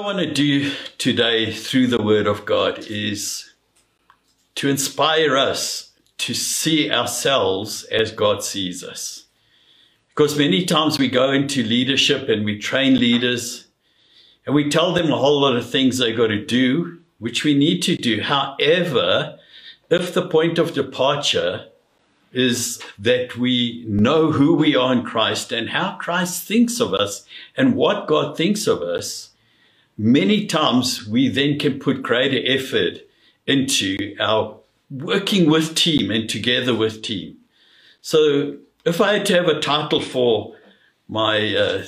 I want to do today through the Word of God is to inspire us to see ourselves as God sees us. Because many times we go into leadership and we train leaders and we tell them a whole lot of things they got to do, which we need to do. However, if the point of departure is that we know who we are in Christ and how Christ thinks of us and what God thinks of us, many times we then can put greater effort into our working with team and together with team. So if I had to have a title for my uh,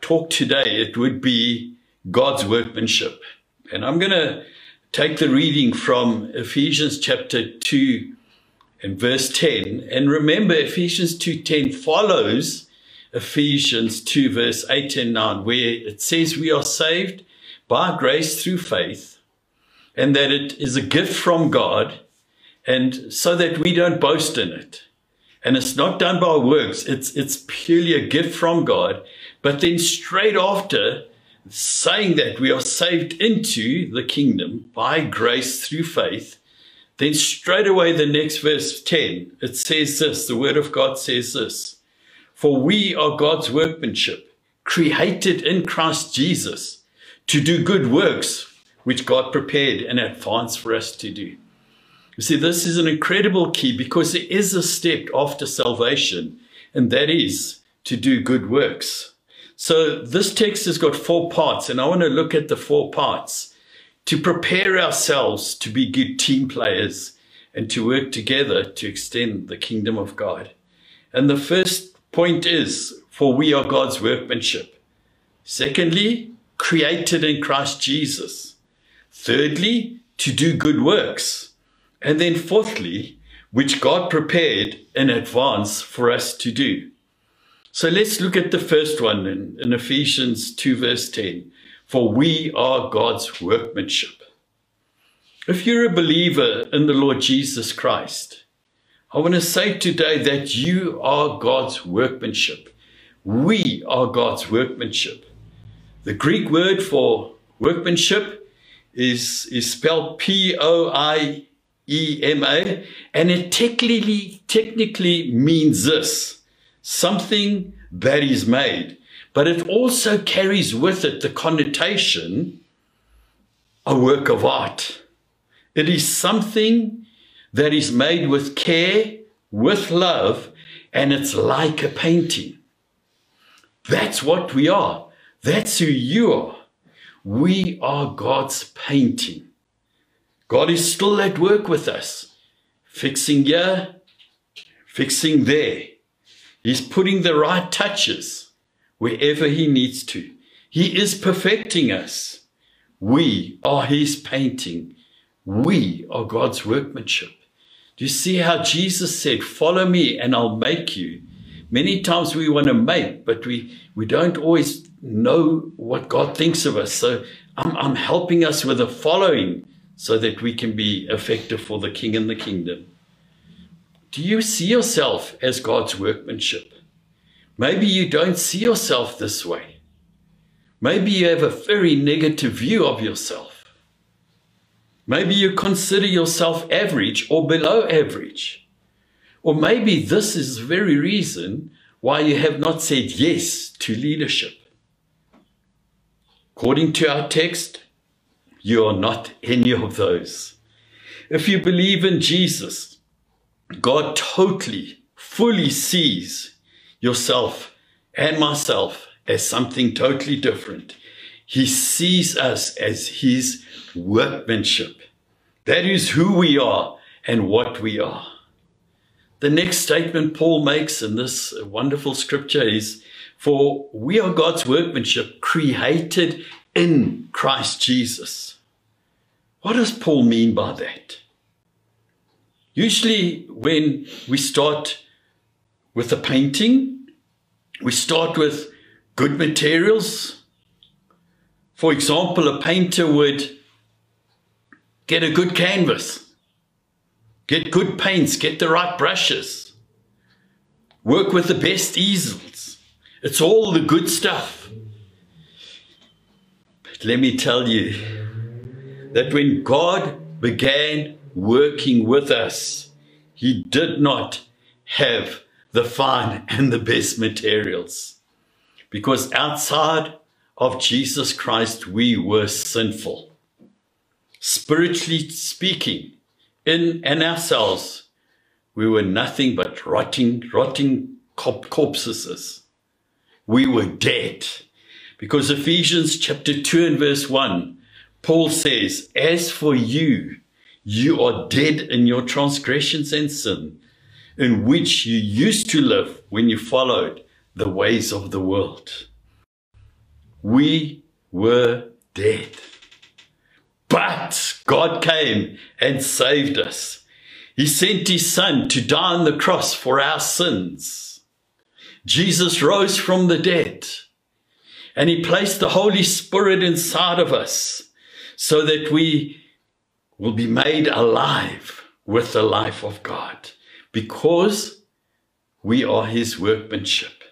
talk today, it would be God's workmanship. And I'm going to take the reading from Ephesians chapter 2 and verse 10. And remember, Ephesians 2.10 follows Ephesians 2 verse 8 and 9, where it says we are saved by grace through faith, and that it is a gift from God, and so that we don't boast in it. And it's not done by works, it's, it's purely a gift from God. But then straight after saying that we are saved into the kingdom by grace through faith, then straight away the next verse 10, it says this, the word of God says this, for we are God's workmanship, created in Christ Jesus to do good works which God prepared in advance for us to do. You see, this is an incredible key because there is a step after salvation, and that is to do good works. So this text has got four parts, and I want to look at the four parts to prepare ourselves to be good team players and to work together to extend the kingdom of God. And the first point is, for we are God's workmanship. Secondly, created in Christ Jesus. Thirdly, to do good works. And then fourthly, which God prepared in advance for us to do. So let's look at the first one in, in Ephesians 2 verse 10. For we are God's workmanship. If you're a believer in the Lord Jesus Christ, I want to say today that you are God's workmanship. We are God's workmanship. The Greek word for workmanship is, is spelled P-O-I-E-M-A, and it technically, technically means this, something that is made. But it also carries with it the connotation, a work of art. It is something that is made with care, with love, and it's like a painting. That's what we are. That's who you are. We are God's painting. God is still at work with us, fixing here, fixing there. He's putting the right touches wherever He needs to. He is perfecting us. We are His painting. We are God's workmanship. Do you see how Jesus said, Follow me and I'll make you? Many times we want to make, but we, we don't always know what God thinks of us. So I'm, I'm helping us with the following so that we can be effective for the King and the kingdom. Do you see yourself as God's workmanship? Maybe you don't see yourself this way. Maybe you have a very negative view of yourself. Maybe you consider yourself average or below average. Or maybe this is the very reason why you have not said yes to leadership. According to our text, you are not any of those. If you believe in Jesus, God totally, fully sees yourself and myself as something totally different. He sees us as his workmanship. That is who we are and what we are. The next statement Paul makes in this wonderful scripture is for we are God's workmanship created in Christ Jesus. What does Paul mean by that? Usually, when we start with a painting, we start with good materials. For example, a painter would get a good canvas, get good paints, get the right brushes, work with the best easels, it's all the good stuff. But let me tell you that when God began working with us, He did not have the fine and the best materials. Because outside of Jesus Christ, we were sinful. Spiritually speaking, in and ourselves, we were nothing but rotting, rotting corpses. We were dead. Because Ephesians chapter 2 and verse 1, Paul says, As for you, you are dead in your transgressions and sin, in which you used to live when you followed the ways of the world. We were dead. But God came and saved us. He sent his son to die on the cross for our sins. Jesus rose from the dead and he placed the Holy Spirit inside of us so that we will be made alive with the life of God because we are his workmanship.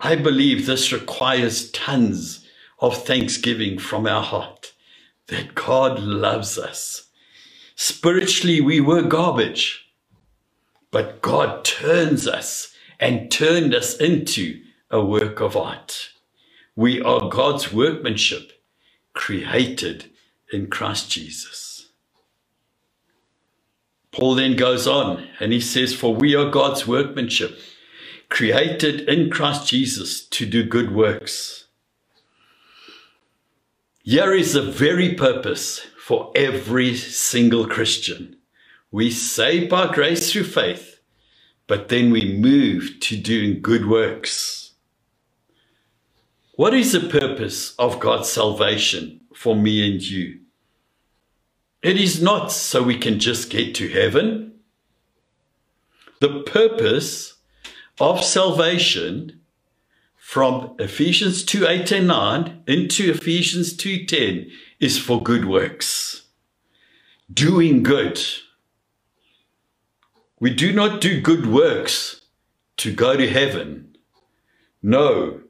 I believe this requires tons of thanksgiving from our heart that God loves us. Spiritually, we were garbage, but God turns us and turned us into a work of art. We are God's workmanship, created in Christ Jesus. Paul then goes on and he says, For we are God's workmanship, created in Christ Jesus to do good works. Here is the very purpose for every single Christian. We say by grace through faith, but then we move to doing good works. What is the purpose of God's salvation for me and you? It is not so we can just get to heaven. The purpose of salvation from Ephesians 2 8 and 9 into Ephesians 2 10 is for good works, doing good. We do not do good works to go to heaven. No.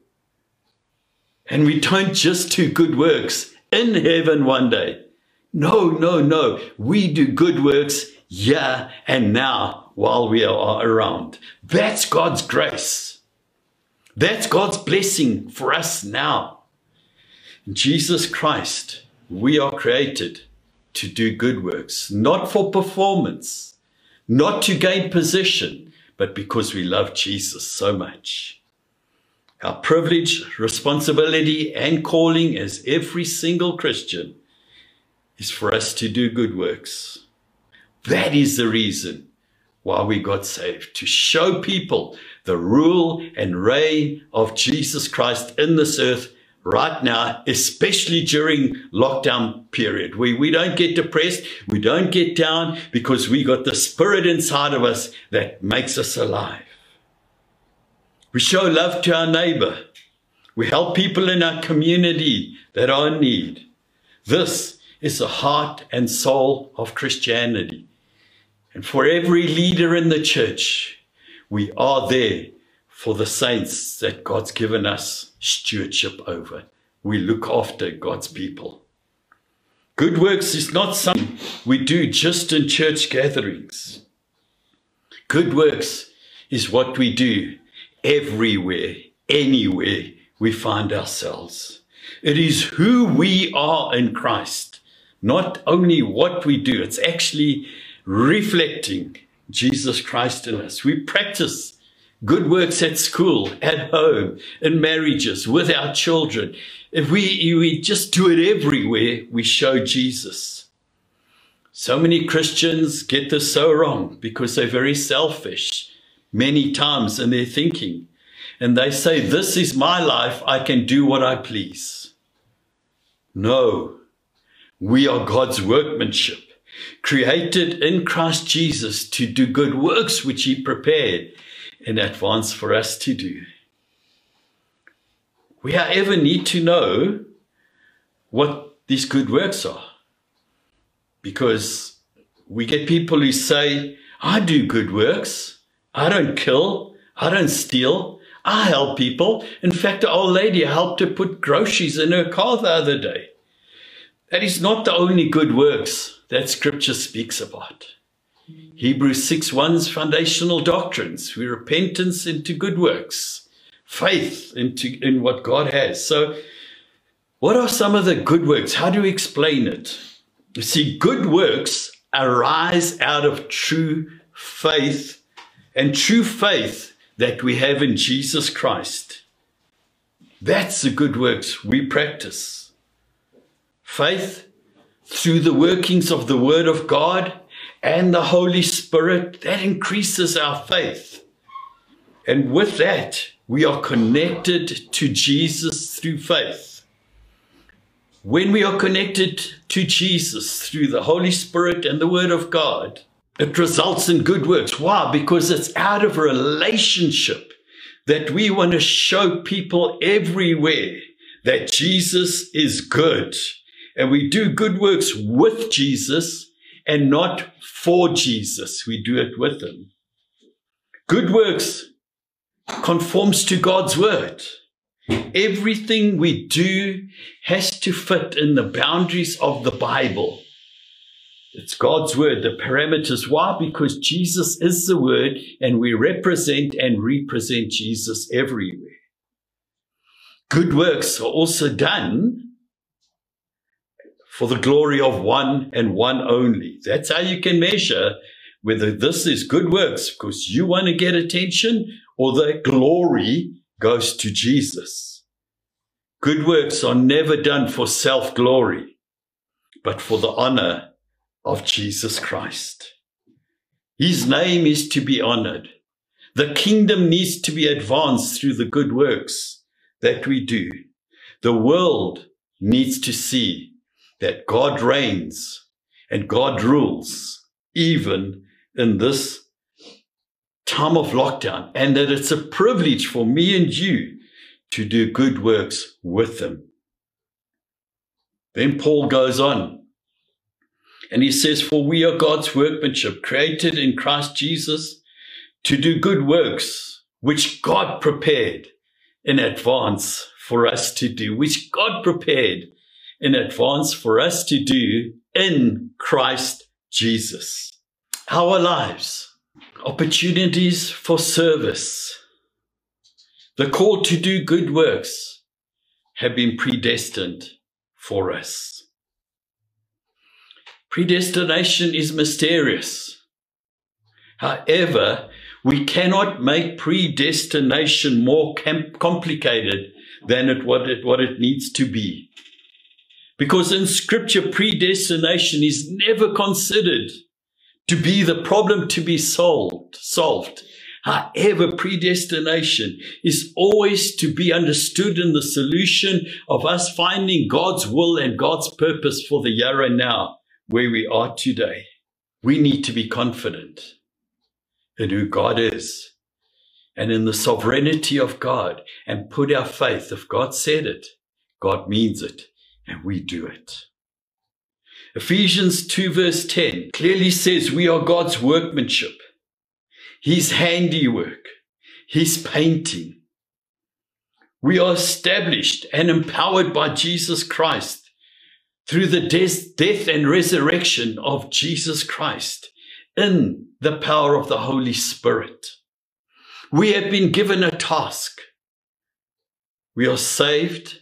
And we don't just do good works in heaven one day. No, no, no. We do good works yeah and now while we are around. That's God's grace. That's God's blessing for us now. In Jesus Christ, we are created to do good works, not for performance, not to gain position, but because we love Jesus so much. Our privilege, responsibility, and calling as every single Christian is for us to do good works. That is the reason why we got saved, to show people the rule and reign of Jesus Christ in this earth right now, especially during lockdown period. We, we don't get depressed. We don't get down because we got the spirit inside of us that makes us alive. We show love to our neighbor. We help people in our community that are in need. This is the heart and soul of Christianity. And for every leader in the church, we are there for the saints that God's given us stewardship over. We look after God's people. Good works is not something we do just in church gatherings. Good works is what we do everywhere, anywhere we find ourselves. It is who we are in Christ, not only what we do. It's actually reflecting Jesus Christ in us. We practice good works at school, at home, in marriages, with our children. If we, we just do it everywhere, we show Jesus. So many Christians get this so wrong because they're very selfish many times in their thinking. And they say, This is my life, I can do what I please. No, we are God's workmanship created in Christ Jesus to do good works which he prepared in advance for us to do. We however need to know what these good works are. Because we get people who say, I do good works. I don't kill. I don't steal. I help people. In fact, an old lady helped her put groceries in her car the other day. That is not the only good works that scripture speaks about. Hebrews 6 1's foundational doctrines, we repentance into good works, faith into in what God has. So, what are some of the good works? How do we explain it? You see, good works arise out of true faith and true faith that we have in Jesus Christ. That's the good works we practice. Faith through the workings of the Word of God and the Holy Spirit, that increases our faith. And with that, we are connected to Jesus through faith. When we are connected to Jesus through the Holy Spirit and the Word of God, it results in good works. Why? Because it's out of relationship that we want to show people everywhere that Jesus is good. And we do good works with Jesus and not for Jesus. We do it with him. Good works conforms to God's word. Everything we do has to fit in the boundaries of the Bible. It's God's word, the parameters. Why? Because Jesus is the word and we represent and represent Jesus everywhere. Good works are also done for the glory of one and one only. That's how you can measure whether this is good works because you want to get attention or the glory goes to Jesus. Good works are never done for self glory, but for the honor of Jesus Christ. His name is to be honored. The kingdom needs to be advanced through the good works that we do. The world needs to see that God reigns and God rules even in this time of lockdown and that it's a privilege for me and you to do good works with them. Then Paul goes on and he says, For we are God's workmanship, created in Christ Jesus to do good works, which God prepared in advance for us to do, which God prepared in advance for us to do in Christ Jesus. Our lives, opportunities for service, the call to do good works have been predestined for us. Predestination is mysterious. However, we cannot make predestination more complicated than it, what, it, what it needs to be. Because in scripture, predestination is never considered to be the problem to be solved, solved. However, predestination is always to be understood in the solution of us finding God's will and God's purpose for the year now where we are today. We need to be confident in who God is and in the sovereignty of God and put our faith. If God said it, God means it and we do it. Ephesians 2 verse 10 clearly says we are God's workmanship, His handiwork, His painting. We are established and empowered by Jesus Christ through the death and resurrection of Jesus Christ in the power of the Holy Spirit. We have been given a task. We are saved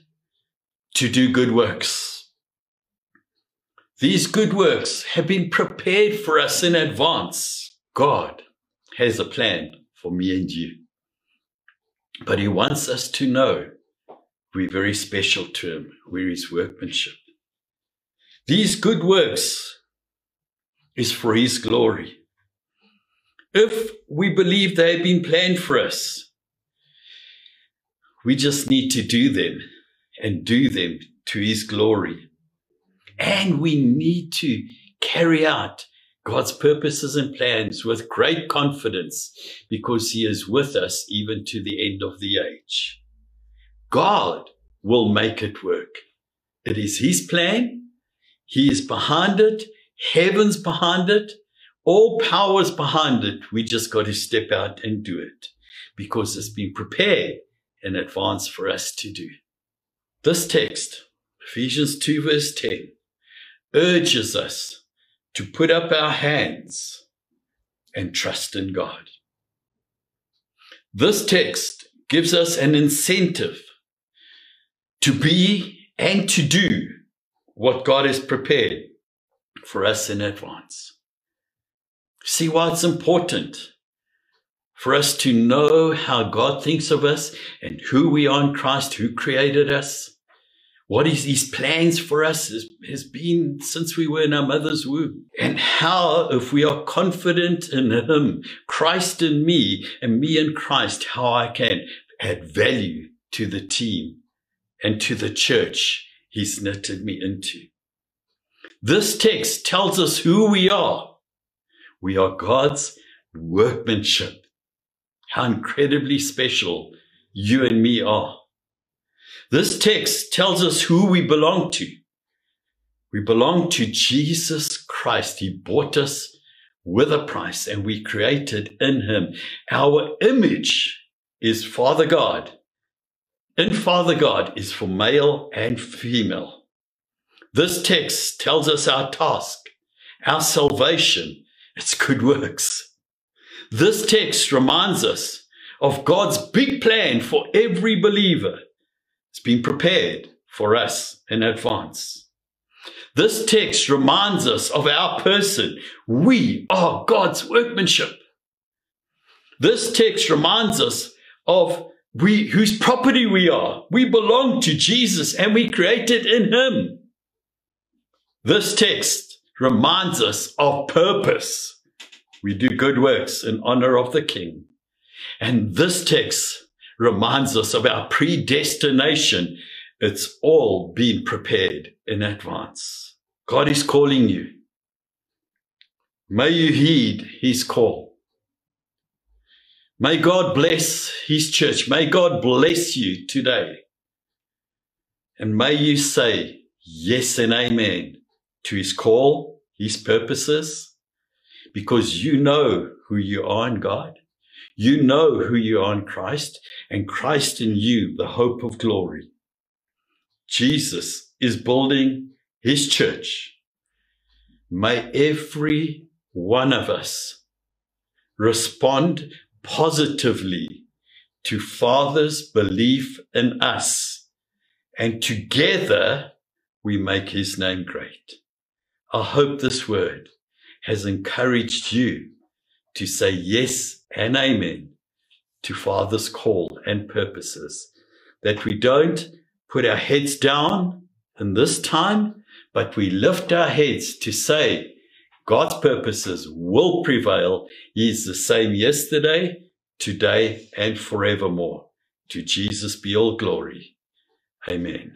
to do good works. These good works have been prepared for us in advance. God has a plan for me and you. But he wants us to know we're very special to him. We're his workmanship. These good works is for his glory. If we believe they have been planned for us, we just need to do them and do them to his glory. And we need to carry out God's purposes and plans with great confidence because he is with us even to the end of the age. God will make it work. It is his plan. He is behind it. Heaven's behind it. All powers behind it. We just got to step out and do it. because it's been prepared in advance for us to do. This text, Ephesians 2 verse 10, urges us to put up our hands and trust in God. This text gives us an incentive to be and to do what God has prepared for us in advance. See why it's important for us to know how God thinks of us and who we are in Christ, who created us, what is his plans for us has, has been since we were in our mother's womb. And how, if we are confident in him, Christ in me, and me in Christ, how I can add value to the team and to the church he's knitted me into. This text tells us who we are. We are God's workmanship. How incredibly special you and me are. This text tells us who we belong to. We belong to Jesus Christ. He bought us with a price and we created in him. Our image is Father God. In Father God is for male and female. This text tells us our task, our salvation, it's good works. This text reminds us of God's big plan for every believer it's been prepared for us in advance. This text reminds us of our person. We are God's workmanship. This text reminds us of we, whose property we are. We belong to Jesus and we created in him. This text reminds us of purpose. We do good works in honor of the King. And this text reminds us of our predestination. It's all been prepared in advance. God is calling you. May you heed his call. May God bless his church. May God bless you today. And may you say yes and amen to his call, his purposes, because you know who you are in God. You know who you are in Christ, and Christ in you, the hope of glory. Jesus is building his church. May every one of us respond positively to Father's belief in us, and together we make his name great. I hope this word has encouraged you to say yes and amen to Father's call and purposes. That we don't put our heads down in this time, but we lift our heads to say God's purposes will prevail. He is the same yesterday, today, and forevermore. To Jesus be all glory. Amen.